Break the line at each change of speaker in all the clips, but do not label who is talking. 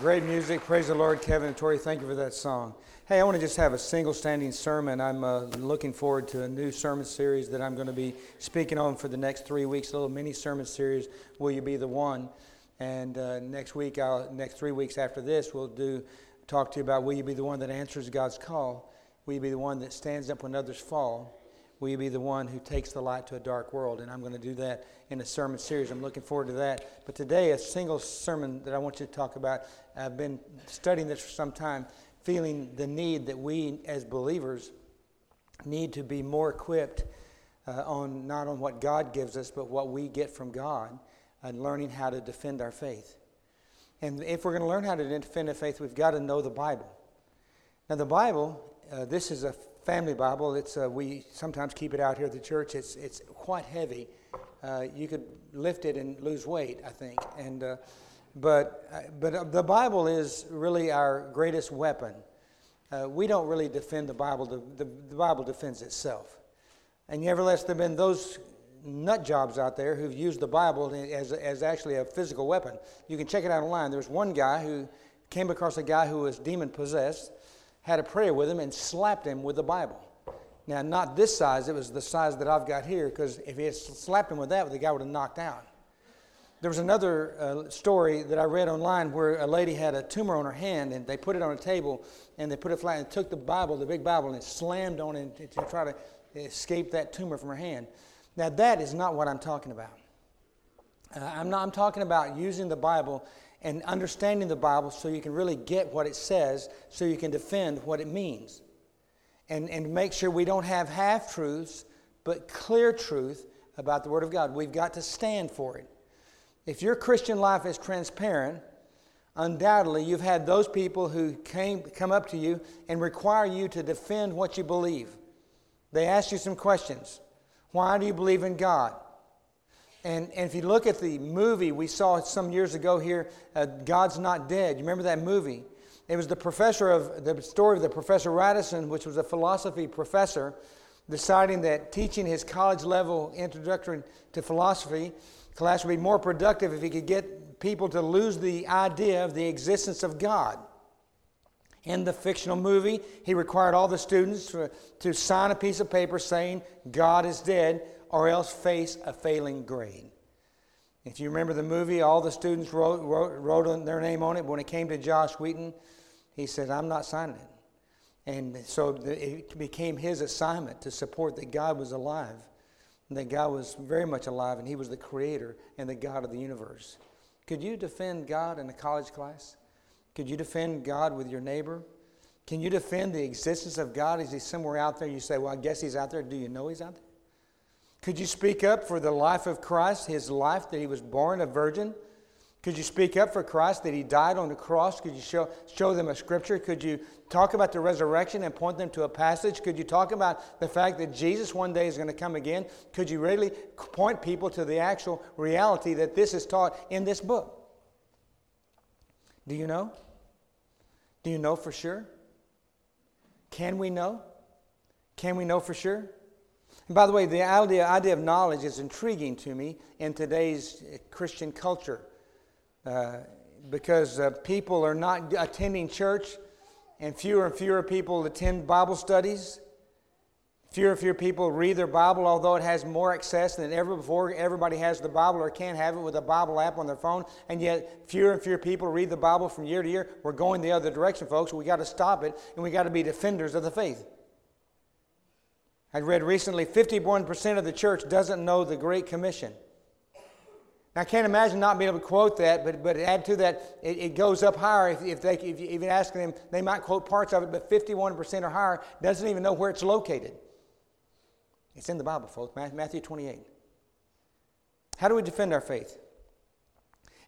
Great music. Praise the Lord, Kevin and Tori. Thank you for that song. Hey, I want to just have a single standing sermon. I'm uh, looking forward to a new sermon series that I'm going to be speaking on for the next three weeks, a little mini sermon series, Will You Be the One? And uh, next week, I'll, next three weeks after this, we'll do talk to you about Will you be the one that answers God's call? Will you be the one that stands up when others fall? Will you be the one who takes the light to a dark world? And I'm going to do that in a sermon series. I'm looking forward to that. But today, a single sermon that I want you to talk about. I've been studying this for some time, feeling the need that we as believers need to be more equipped uh, on not on what God gives us, but what we get from God, and learning how to defend our faith. And if we're going to learn how to defend our faith, we've got to know the Bible. Now, the Bible, uh, this is a family Bible. It's uh, we sometimes keep it out here at the church. It's it's quite heavy. Uh, you could lift it and lose weight, I think. And uh, but uh, but uh, the Bible is really our greatest weapon. Uh, we don't really defend the Bible. The, the, the Bible defends itself. And nevertheless, there have been those nut jobs out there who've used the Bible as, as actually a physical weapon. You can check it out online. There's one guy who came across a guy who was demon possessed had a prayer with him and slapped him with the Bible. Now, not this size, it was the size that I've got here, because if he had slapped him with that, the guy would have knocked out. There was another uh, story that I read online where a lady had a tumor on her hand, and they put it on a table, and they put it flat, and took the Bible, the big Bible, and slammed on it to, try to escape that tumor from her hand. Now, that is not what I'm talking about. Uh, I'm, not, I'm talking about using the Bible and understanding the Bible so you can really get what it says, so you can defend what it means. And, and make sure we don't have half truths, but clear truth about the Word of God. We've got to stand for it. If your Christian life is transparent, undoubtedly you've had those people who came, come up to you and require you to defend what you believe. They ask you some questions. Why do you believe in God? And, and if you look at the movie we saw some years ago here, uh, God's Not Dead, you remember that movie? It was the professor of the story of the Professor Radisson, which was a philosophy professor, deciding that teaching his college level introductory to philosophy class would be more productive if he could get people to lose the idea of the existence of God. In the fictional movie, he required all the students to, to sign a piece of paper saying, God is dead, or else face a failing grade. If you remember the movie, all the students wrote, wrote, wrote their name on it. But when it came to Josh Wheaton, he said, I'm not signing it. And so it became his assignment to support that God was alive, and that God was very much alive, and He was the creator and the God of the universe. Could you defend God in a college class? Could you defend God with your neighbor? Can you defend the existence of God? Is He somewhere out there? You say, Well, I guess He's out there. Do you know He's out there? Could you speak up for the life of Christ, his life that he was born a virgin? Could you speak up for Christ that he died on the cross? Could you show, show them a scripture? Could you talk about the resurrection and point them to a passage? Could you talk about the fact that Jesus one day is going to come again? Could you really point people to the actual reality that this is taught in this book? Do you know? Do you know for sure? Can we know? Can we know for sure? And by the way, the idea, idea of knowledge is intriguing to me in today's Christian culture uh, because uh, people are not attending church, and fewer and fewer people attend Bible studies. Fewer and fewer people read their Bible, although it has more access than ever before. Everybody has the Bible or can have it with a Bible app on their phone, and yet fewer and fewer people read the Bible from year to year. We're going the other direction, folks. We got to stop it, and we got to be defenders of the faith. I read recently 51% of the church doesn't know the Great Commission. Now, I can't imagine not being able to quote that, but, but add to that, it, it goes up higher. If, if, they, if you even ask them, they might quote parts of it, but 51% or higher doesn't even know where it's located. It's in the Bible, folks, Matthew 28. How do we defend our faith?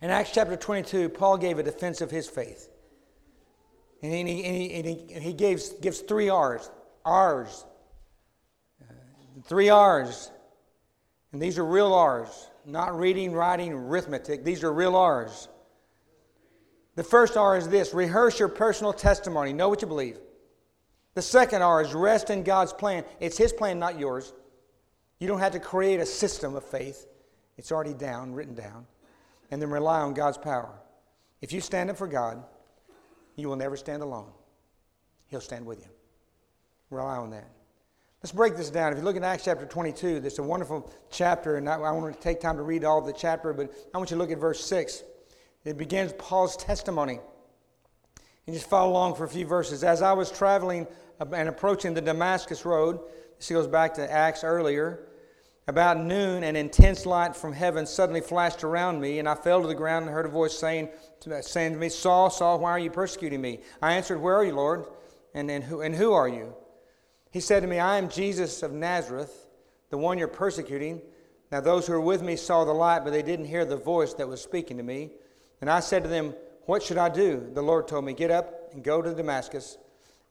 In Acts chapter 22, Paul gave a defense of his faith. And he, and he, and he, and he gives, gives three R's. R's Three R's. And these are real R's, not reading, writing, arithmetic. These are real R's. The first R is this rehearse your personal testimony. Know what you believe. The second R is rest in God's plan. It's His plan, not yours. You don't have to create a system of faith, it's already down, written down. And then rely on God's power. If you stand up for God, you will never stand alone. He'll stand with you. Rely on that. Let's break this down. If you look at Acts chapter 22, this is a wonderful chapter, and I, I want to take time to read all of the chapter, but I want you to look at verse 6. It begins Paul's testimony. And just follow along for a few verses. As I was traveling and approaching the Damascus road, this goes back to Acts earlier, about noon, an intense light from heaven suddenly flashed around me, and I fell to the ground and heard a voice saying to, saying to me, Saul, Saul, why are you persecuting me? I answered, Where are you, Lord? And, and, who, and who are you? He said to me, I am Jesus of Nazareth, the one you're persecuting. Now, those who were with me saw the light, but they didn't hear the voice that was speaking to me. And I said to them, What should I do? The Lord told me, Get up and go to Damascus,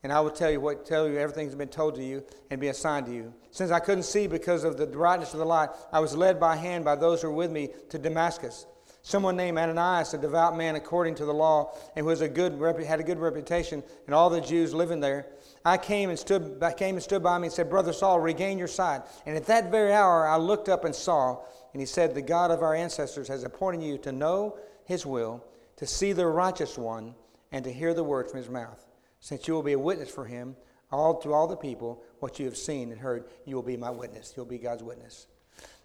and I will tell you what tell you everything that's been told to you and be assigned to you. Since I couldn't see because of the brightness of the light, I was led by hand by those who were with me to Damascus. Someone named Ananias, a devout man according to the law, and who was a good, had a good reputation, and all the Jews living there. I came and stood, I came and stood by me and said, Brother Saul, regain your sight. And at that very hour I looked up and saw, and he said, The God of our ancestors has appointed you to know his will, to see the righteous one, and to hear the words from his mouth. Since you will be a witness for him, all to all the people, what you have seen and heard, you will be my witness. You'll be God's witness.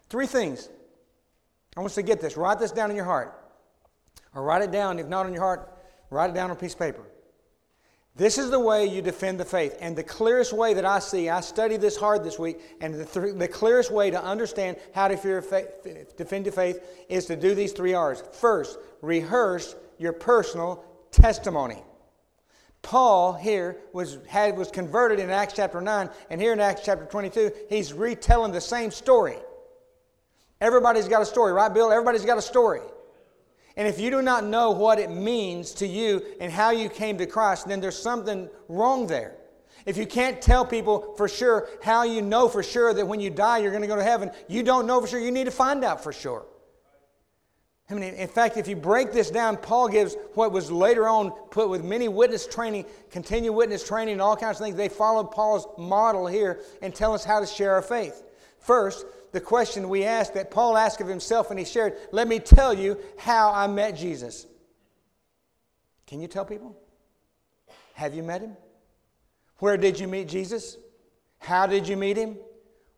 Three things. I want you to get this. Write this down in your heart. Or write it down, if not in your heart, write it down on a piece of paper. This is the way you defend the faith. And the clearest way that I see, I studied this hard this week, and the, th- the clearest way to understand how to faith, defend your faith is to do these three R's. First, rehearse your personal testimony. Paul here was, had, was converted in Acts chapter 9, and here in Acts chapter 22, he's retelling the same story. Everybody's got a story, right, Bill? Everybody's got a story. And if you do not know what it means to you and how you came to Christ, then there's something wrong there. If you can't tell people for sure how you know for sure that when you die you're going to go to heaven, you don't know for sure. You need to find out for sure. I mean, in fact, if you break this down, Paul gives what was later on put with many witness training, continued witness training, and all kinds of things. They followed Paul's model here and tell us how to share our faith. First, the question we asked that Paul asked of himself and he shared, Let me tell you how I met Jesus. Can you tell people? Have you met him? Where did you meet Jesus? How did you meet him?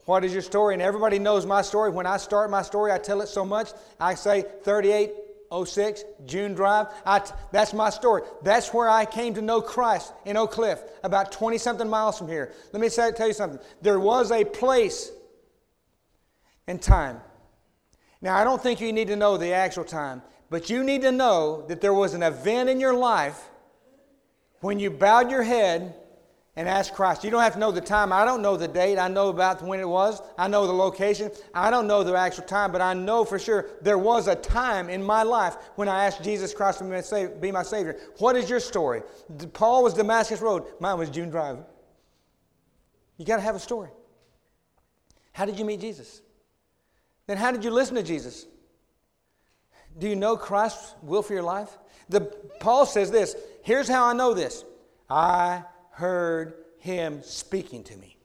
What is your story? And everybody knows my story. When I start my story, I tell it so much. I say 3806 June Drive. that's my story. That's where I came to know Christ in Oak Cliff, about 20 something miles from here. Let me say, tell you something. There was a place and time. Now, I don't think you need to know the actual time, but you need to know that there was an event in your life when you bowed your head and asked Christ. You don't have to know the time. I don't know the date. I know about when it was. I know the location. I don't know the actual time, but I know for sure there was a time in my life when I asked Jesus Christ to be my Savior. What is your story? Paul was Damascus Road. Mine was June Drive. You got to have a story. How did you meet Jesus? Then how did you listen to Jesus? Do you know Christ's will for your life? The, Paul says this here's how I know this I heard him speaking to me.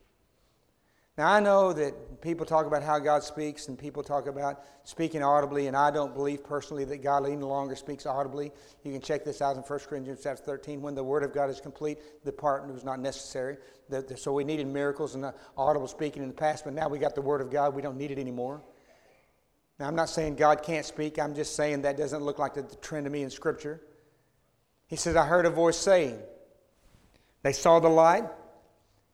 Now, I know that people talk about how God speaks and people talk about speaking audibly, and I don't believe personally that God any longer speaks audibly. You can check this out in 1 Corinthians chapter 13. When the Word of God is complete, the part was not necessary. so we needed miracles and audible speaking in the past, but now we got the Word of God. We don't need it anymore. Now, I'm not saying God can't speak. I'm just saying that doesn't look like the trend to me in Scripture. He says, I heard a voice saying. They saw the light,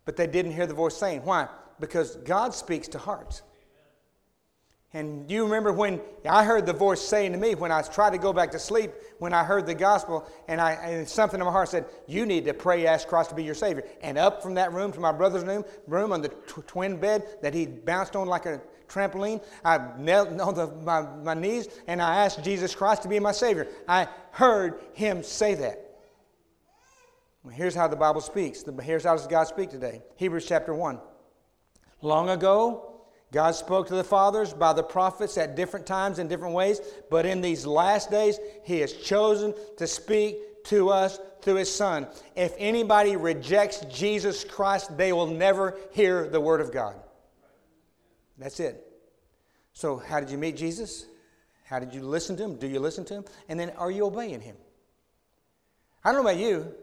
but they didn't hear the voice saying. Why? Because God speaks to hearts. And you remember when I heard the voice saying to me when I tried to go back to sleep, when I heard the gospel, and, I, and something in my heart said, You need to pray, ask Christ to be your Savior. And up from that room to my brother's room, room on the tw- twin bed that he bounced on like a trampoline. I knelt on the, my, my knees and I asked Jesus Christ to be my Savior. I heard him say that. Well, here's how the Bible speaks. Here's how does God speak today. Hebrews chapter 1. Long ago, God spoke to the fathers by the prophets at different times in different ways, but in these last days, He has chosen to speak to us through His Son. If anybody rejects Jesus Christ, they will never hear the Word of God. That's it. So, how did you meet Jesus? How did you listen to him? Do you listen to him? And then, are you obeying him? I don't know about you.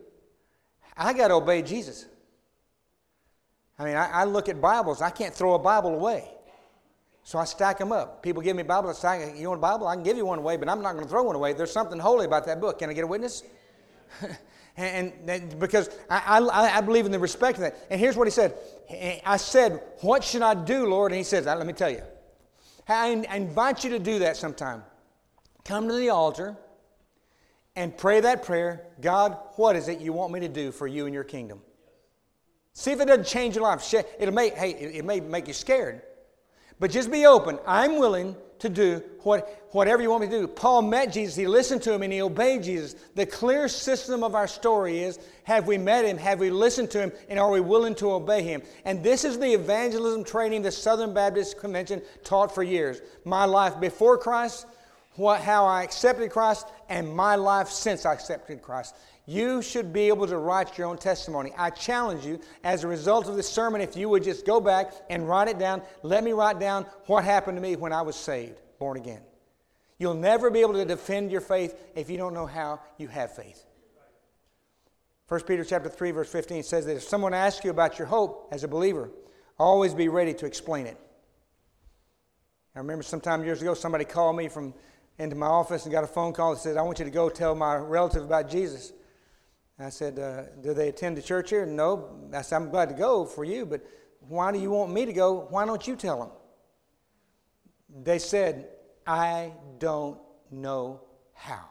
I got to obey Jesus. I mean, I, I, look at Bibles. I can't throw a Bible away. So I stack them up. People give me Bibles. I stack, you want a Bible? I can give you one away, but I'm not going to throw one away. There's something holy about that book. Can I get a witness? and, and, because I, I, I, believe in the respect of that. And here's what he said. I said, what should I do, Lord? And he says, let me tell you. I invite you to do that sometime. Come to the altar and pray that prayer God, what is it you want me to do for you and your kingdom? See if it doesn't change your life. It'll make, hey, it may make you scared. But just be open. I'm willing to do what, whatever you want me to do. Paul met Jesus, he listened to him, and he obeyed Jesus. The clear system of our story is have we met him, have we listened to him, and are we willing to obey him? And this is the evangelism training the Southern Baptist Convention taught for years. My life before Christ, what, how I accepted Christ and my life since I accepted Christ. You should be able to write your own testimony. I challenge you, as a result of this sermon, if you would just go back and write it down, let me write down what happened to me when I was saved, born again. You'll never be able to defend your faith if you don't know how you have faith. 1 Peter chapter 3, verse 15 says that if someone asks you about your hope as a believer, always be ready to explain it. I remember sometime years ago, somebody called me from into my office and got a phone call that said, I want you to go tell my relative about Jesus. I said, uh, Do they attend the church here? No. I said, I'm glad to go for you, but why do you want me to go? Why don't you tell them? They said, I don't know how.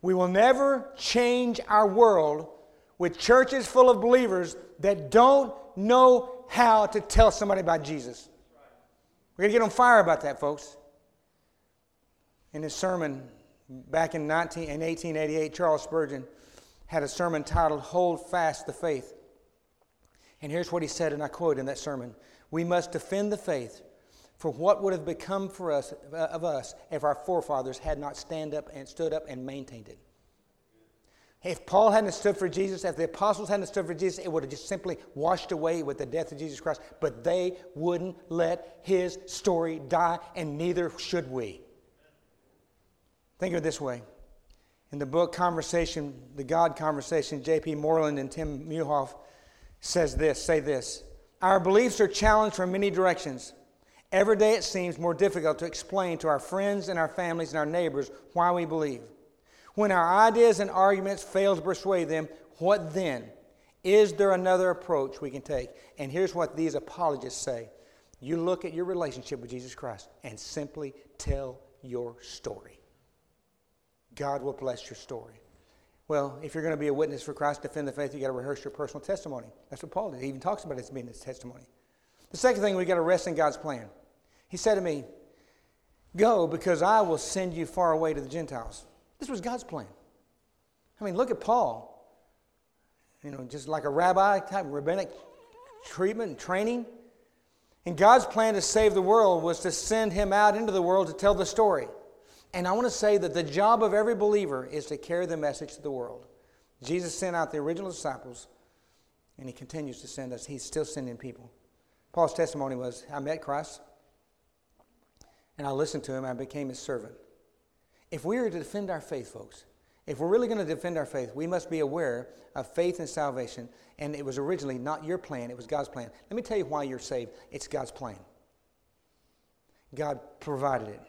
We will never change our world with churches full of believers that don't know how to tell somebody about Jesus. We're going to get on fire about that, folks in his sermon back in, 19, in 1888, Charles Spurgeon had a sermon titled Hold Fast the Faith. And here's what he said, and I quote in that sermon We must defend the faith for what would have become for us uh, of us if our forefathers had not stand up and stood up and maintained it. If Paul hadn't stood for Jesus, if the apostles hadn't stood for Jesus, it would have just simply washed away with the death of Jesus Christ. But they wouldn't let his story die, and neither should we. Think of it this way. In the book Conversation, the God Conversation, J.P. Moreland and Tim Muehlhoff says this, say this. Our beliefs are challenged from many directions. Every day it seems more difficult to explain to our friends and our families and our neighbors why we believe. When our ideas and arguments fail to persuade them, what then? Is there another approach we can take? And here's what these apologists say you look at your relationship with Jesus Christ and simply tell your story. God will bless your story. Well, if you're going to be a witness for Christ, defend the faith, you've got to rehearse your personal testimony. That's what Paul did. He even talks about it as being his testimony. The second thing, we've got to rest in God's plan. He said to me, Go, because I will send you far away to the Gentiles. This was God's plan. I mean, look at Paul. You know, just like a rabbi type rabbinic treatment and training. And God's plan to save the world was to send him out into the world to tell the story. And I want to say that the job of every believer is to carry the message to the world. Jesus sent out the original disciples, and he continues to send us. He's still sending people. Paul's testimony was I met Christ, and I listened to him, I became his servant. If we are to defend our faith, folks, if we're really going to defend our faith, we must be aware of faith and salvation. And it was originally not your plan, it was God's plan. Let me tell you why you're saved it's God's plan. God provided it.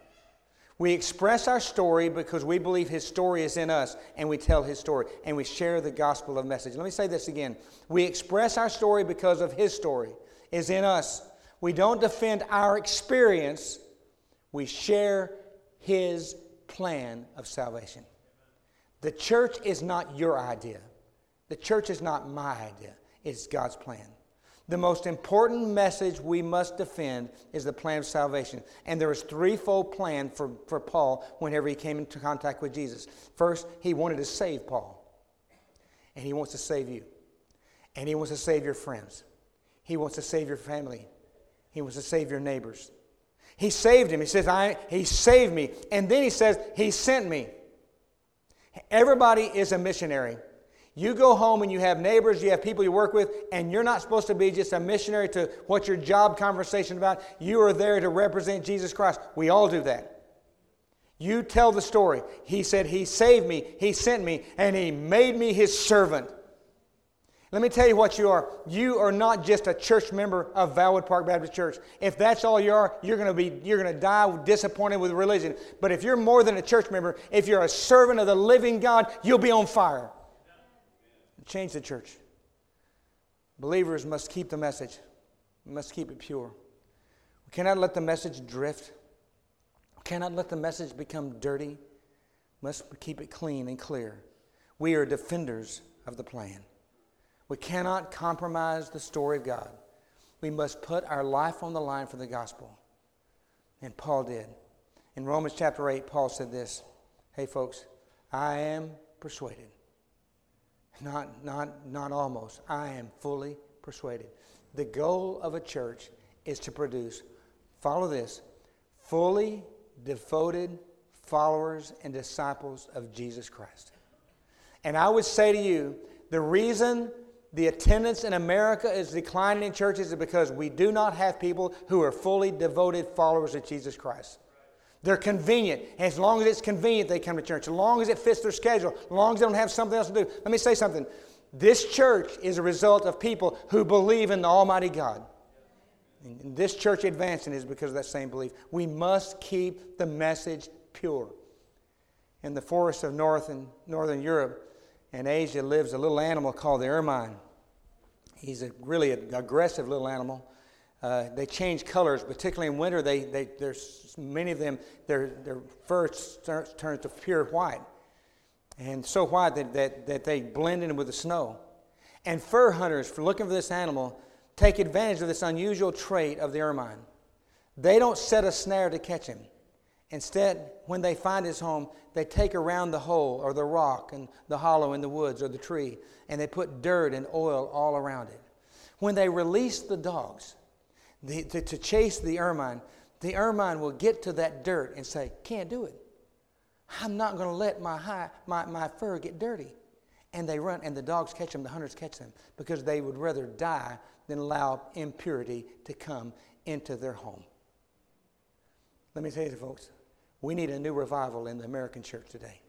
We express our story because we believe His story is in us and we tell His story and we share the gospel of message. Let me say this again. We express our story because of His story is in us. We don't defend our experience, we share His plan of salvation. The church is not your idea, the church is not my idea, it's God's plan. The most important message we must defend is the plan of salvation. And there was threefold plan for, for Paul whenever he came into contact with Jesus. First, he wanted to save Paul. And he wants to save you. And he wants to save your friends. He wants to save your family. He wants to save your neighbors. He saved him. He says, I, He saved me. And then he says, He sent me. Everybody is a missionary. You go home and you have neighbors, you have people you work with, and you're not supposed to be just a missionary to what your job conversation about. You are there to represent Jesus Christ. We all do that. You tell the story. He said, He saved me, He sent me, and He made me His servant. Let me tell you what you are. You are not just a church member of Valwood Park Baptist Church. If that's all you are, you're going to be you're going to die disappointed with religion. But if you're more than a church member, if you're a servant of the living God, you'll be on fire. Change the church. Believers must keep the message. We must keep it pure. We cannot let the message drift. We cannot let the message become dirty. We must keep it clean and clear. We are defenders of the plan. We cannot compromise the story of God. We must put our life on the line for the gospel. And Paul did. In Romans chapter 8, Paul said this Hey, folks, I am persuaded. Not, not, not almost. I am fully persuaded. The goal of a church is to produce, follow this, fully devoted followers and disciples of Jesus Christ. And I would say to you, the reason the attendance in America is declining in churches is because we do not have people who are fully devoted followers of Jesus Christ. They're convenient. As long as it's convenient, they come to church. As long as it fits their schedule, as long as they don't have something else to do. Let me say something. This church is a result of people who believe in the Almighty God. And this church advancing is because of that same belief. We must keep the message pure. In the forests of North and Northern Europe, in Asia lives a little animal called the ermine. He's a really aggressive little animal. Uh, they change colors, particularly in winter. They, they, there's many of them, their, their fur starts, turns to pure white, and so white that, that, that they blend in with the snow. And fur hunters, for looking for this animal, take advantage of this unusual trait of the ermine. They don't set a snare to catch him. Instead, when they find his home, they take around the hole or the rock and the hollow in the woods or the tree, and they put dirt and oil all around it. When they release the dogs the, to, to chase the ermine, the ermine will get to that dirt and say, Can't do it. I'm not going to let my, high, my, my fur get dirty. And they run, and the dogs catch them, the hunters catch them, because they would rather die than allow impurity to come into their home. Let me tell you, folks, we need a new revival in the American church today.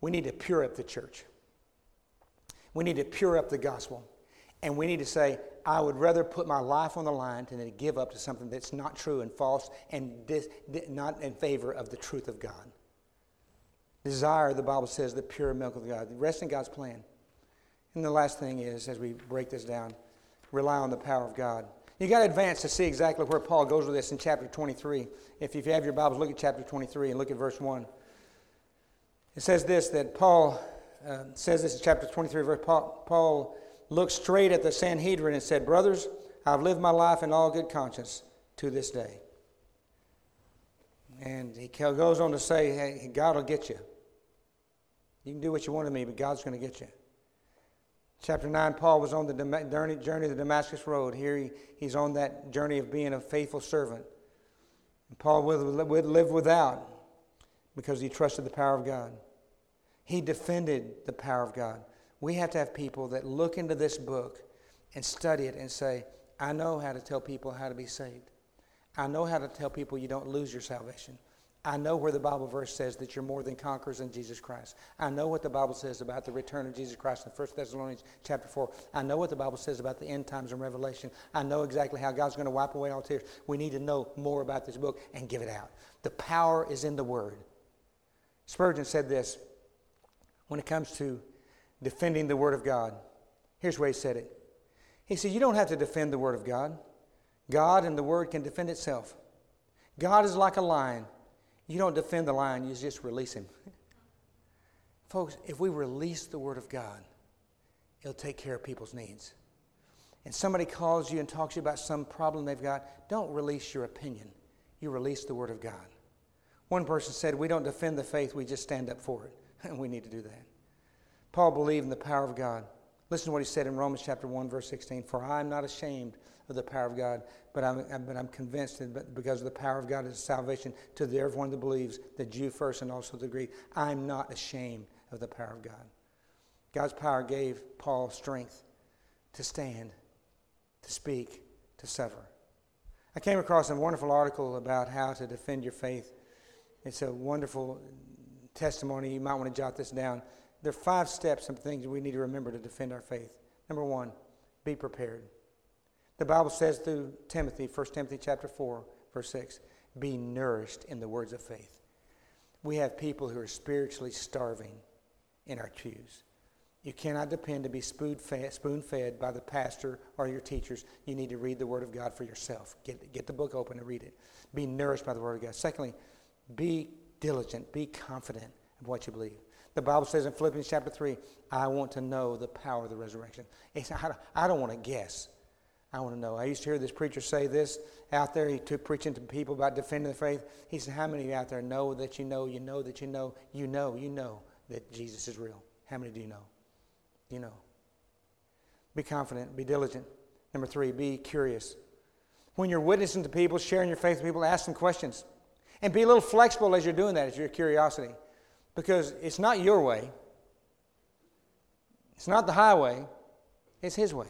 We need to pure up the church. We need to pure up the gospel. And we need to say, I would rather put my life on the line than to give up to something that's not true and false and dis, not in favor of the truth of God. Desire, the Bible says, the pure milk of God. Rest in God's plan. And the last thing is, as we break this down, rely on the power of God. You got to advance to see exactly where Paul goes with this in chapter 23. If you have your Bibles, look at chapter 23 and look at verse 1. It says this that Paul uh, says this in chapter 23, verse Paul, Paul looked straight at the Sanhedrin and said, Brothers, I've lived my life in all good conscience to this day. And he goes on to say, Hey, God will get you. You can do what you want to me, but God's going to get you. Chapter 9, Paul was on the journey of the Damascus Road. Here he, he's on that journey of being a faithful servant. And Paul would, would live without because he trusted the power of God. He defended the power of God. We have to have people that look into this book and study it and say, I know how to tell people how to be saved. I know how to tell people you don't lose your salvation. I know where the Bible verse says that you're more than conquerors in Jesus Christ. I know what the Bible says about the return of Jesus Christ in 1 Thessalonians chapter 4. I know what the Bible says about the end times in Revelation. I know exactly how God's going to wipe away all tears. We need to know more about this book and give it out. The power is in the Word. Spurgeon said this when it comes to defending the Word of God. Here's where he said it. He said, You don't have to defend the Word of God. God and the Word can defend itself. God is like a lion you don't defend the lion, you just release him. Folks, if we release the Word of God, it'll take care of people's needs. And somebody calls you and talks to you about some problem they've got, don't release your opinion. You release the Word of God. One person said, We don't defend the faith, we just stand up for it. And we need to do that. Paul believed in the power of God. Listen to what he said in Romans chapter 1, verse 16 For I am not ashamed of the power of God, but I'm, but I'm convinced that because of the power of God is salvation to the, everyone that believes, the Jew first and also the Greek. I'm not ashamed of the power of God. God's power gave Paul strength to stand, to speak, to suffer. I came across a wonderful article about how to defend your faith It's a wonderful testimony. You might want to jot this down. There are five steps of things we need to remember to defend our faith. Number one, be prepared. The Bible says through Timothy, 1 Timothy chapter 4, verse 6, be nourished in the words of faith. We have people who are spiritually starving in our pews. You cannot depend to be spoon fed by the pastor or your teachers. You need to read the Word of God for yourself. Get, get the book open and read it. Be nourished by the Word of God. Secondly, be diligent, be confident of what you believe. The Bible says in Philippians chapter 3, I want to know the power of the resurrection. I don't want to guess. I want to know. I used to hear this preacher say this out there. He took preaching to people about defending the faith. He said, How many of you out there know that you know, you know that you know, you know, you know that Jesus is real? How many do you know? You know. Be confident, be diligent. Number three, be curious. When you're witnessing to people, sharing your faith with people, ask them questions. And be a little flexible as you're doing that, as your curiosity. Because it's not your way, it's not the highway, it's His way.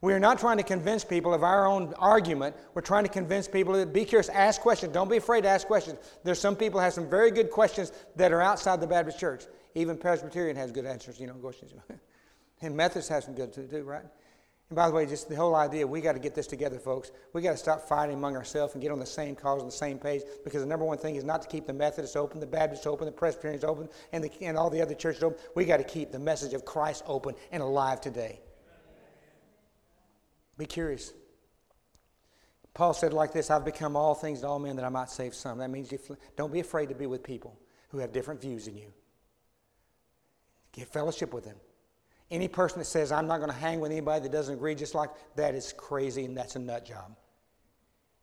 We are not trying to convince people of our own argument. We're trying to convince people that be curious, ask questions. Don't be afraid to ask questions. There's some people have some very good questions that are outside the Baptist church. Even Presbyterian has good answers, you know, questions. and Methodist has some good too, right? And by the way, just the whole idea, we got to get this together, folks. We got to stop fighting among ourselves and get on the same cause on the same page because the number one thing is not to keep the Methodists open, the Baptists open, the Presbyterians open, and, the, and all the other churches open. We got to keep the message of Christ open and alive today. Be curious. Paul said like this I've become all things to all men that I might save some. That means you don't be afraid to be with people who have different views than you. Get fellowship with them. Any person that says, I'm not going to hang with anybody that doesn't agree, just like that is crazy and that's a nut job.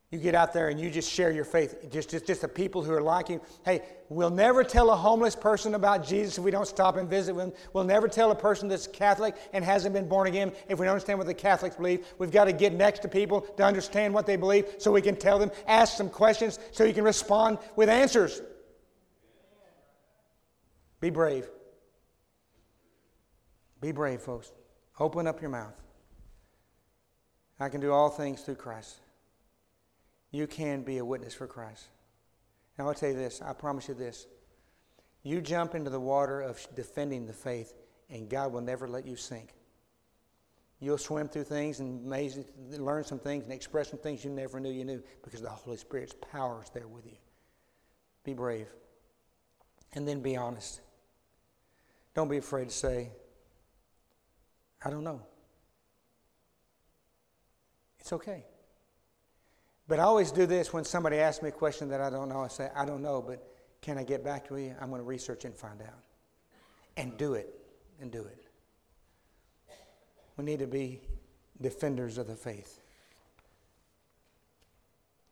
You get out there and you just share your faith. Just, just, just the people who are like you. Hey, we'll never tell a homeless person about Jesus if we don't stop and visit with them. We'll never tell a person that's Catholic and hasn't been born again if we don't understand what the Catholics believe. We've got to get next to people to understand what they believe so we can tell them, ask some questions so you can respond with answers. Be brave. Be brave, folks. Open up your mouth. I can do all things through Christ you can be a witness for Christ. And I'll tell you this I promise you this. You jump into the water of defending the faith, and God will never let you sink. You'll swim through things and amazing, learn some things and express some things you never knew you knew because the Holy Spirit's power is there with you. Be brave. And then be honest. Don't be afraid to say, I don't know. It's okay. But I always do this when somebody asks me a question that I don't know. I say, I don't know, but can I get back to you? I'm going to research and find out. And do it. And do it. We need to be defenders of the faith.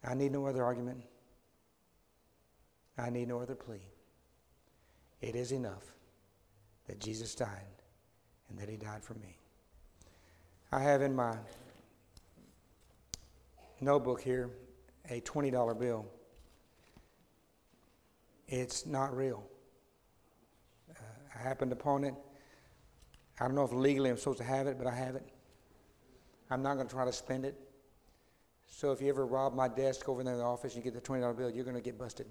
I need no other argument. I need no other plea. It is enough that Jesus died and that he died for me. I have in my notebook here a $20 bill. It's not real. Uh, I happened upon it. I don't know if legally I'm supposed to have it, but I have it. I'm not going to try to spend it. So if you ever rob my desk over there in the office and you get the $20 bill, you're going to get busted.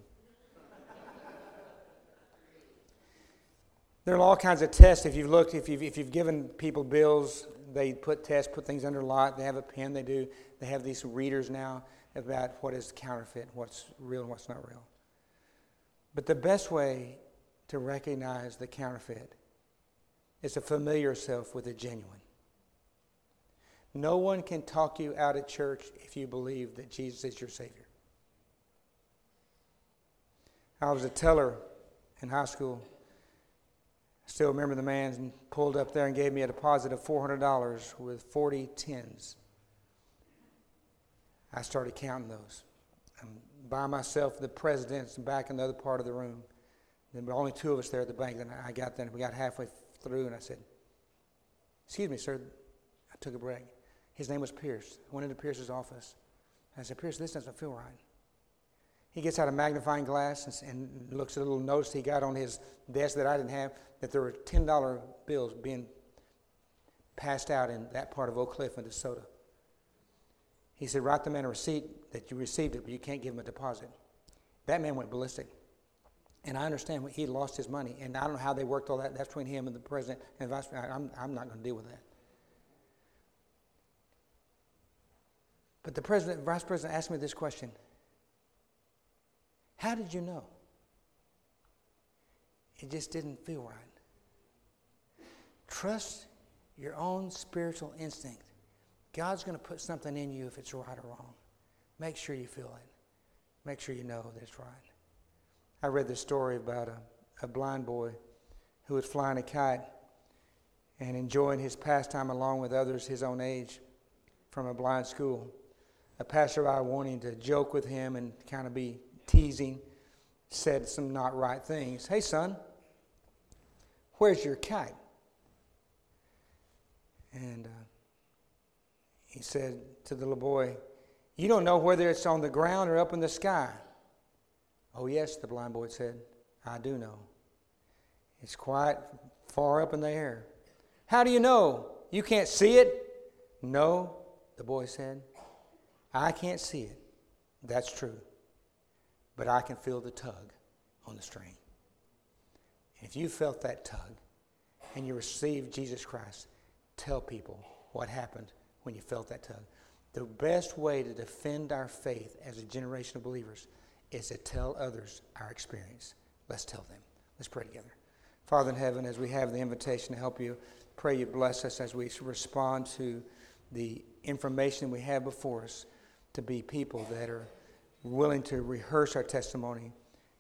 There are all kinds of tests. If you've looked, if you've, if you've given people bills, they put tests, put things under lock. They have a pen. They do. They have these readers now about what is counterfeit, what's real, and what's not real. But the best way to recognize the counterfeit is to familiar yourself with the genuine. No one can talk you out of church if you believe that Jesus is your Savior. I was a teller in high school still remember the man pulled up there and gave me a deposit of $400 with 40 tens. I started counting those. I'm by myself, the president's back in the other part of the room. There were only two of us there at the bank. And I got there and we got halfway through and I said, Excuse me, sir. I took a break. His name was Pierce. I went into Pierce's office. I said, Pierce, this doesn't feel right. He gets out a magnifying glass and, and looks at a little notice he got on his desk that I didn't have that there were $10 bills being passed out in that part of Oak Cliff, Minnesota. He said, Write the man a receipt that you received it, but you can't give him a deposit. That man went ballistic. And I understand he lost his money, and I don't know how they worked all that. That's between him and the president and vice president. I'm, I'm not going to deal with that. But the president, vice president asked me this question How did you know? It just didn't feel right. Trust your own spiritual instinct. God's going to put something in you if it's right or wrong. Make sure you feel it. Make sure you know that it's right. I read this story about a, a blind boy who was flying a kite and enjoying his pastime along with others his own age from a blind school. A passerby wanting to joke with him and kind of be teasing said some not right things. Hey, son, where's your kite? And uh, he said to the little boy, You don't know whether it's on the ground or up in the sky. Oh, yes, the blind boy said, I do know. It's quite far up in the air. How do you know? You can't see it? No, the boy said. I can't see it. That's true. But I can feel the tug on the string. If you felt that tug and you received Jesus Christ, tell people what happened when you felt that tug. The best way to defend our faith as a generation of believers is to tell others our experience. Let's tell them. Let's pray together. Father in heaven, as we have the invitation to help you, pray you bless us as we respond to the information we have before us to be people that are willing to rehearse our testimony,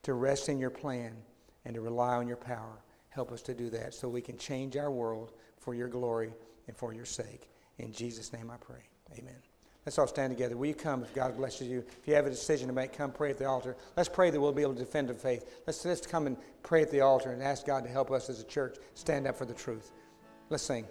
to rest in your plan, and to rely on your power. Help us to do that so we can change our world for your glory and for your sake. In Jesus' name I pray. Amen. Let's all stand together. Will you come if God blesses you? If you have a decision to make, come pray at the altar. Let's pray that we'll be able to defend the faith. Let's, let's come and pray at the altar and ask God to help us as a church stand up for the truth. Let's sing.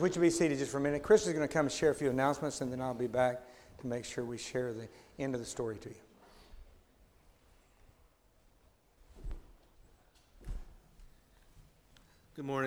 Would you be seated just for a minute? Chris is going to come and share a few announcements, and then I'll be back to make sure we share the end of the story to you.
Good morning.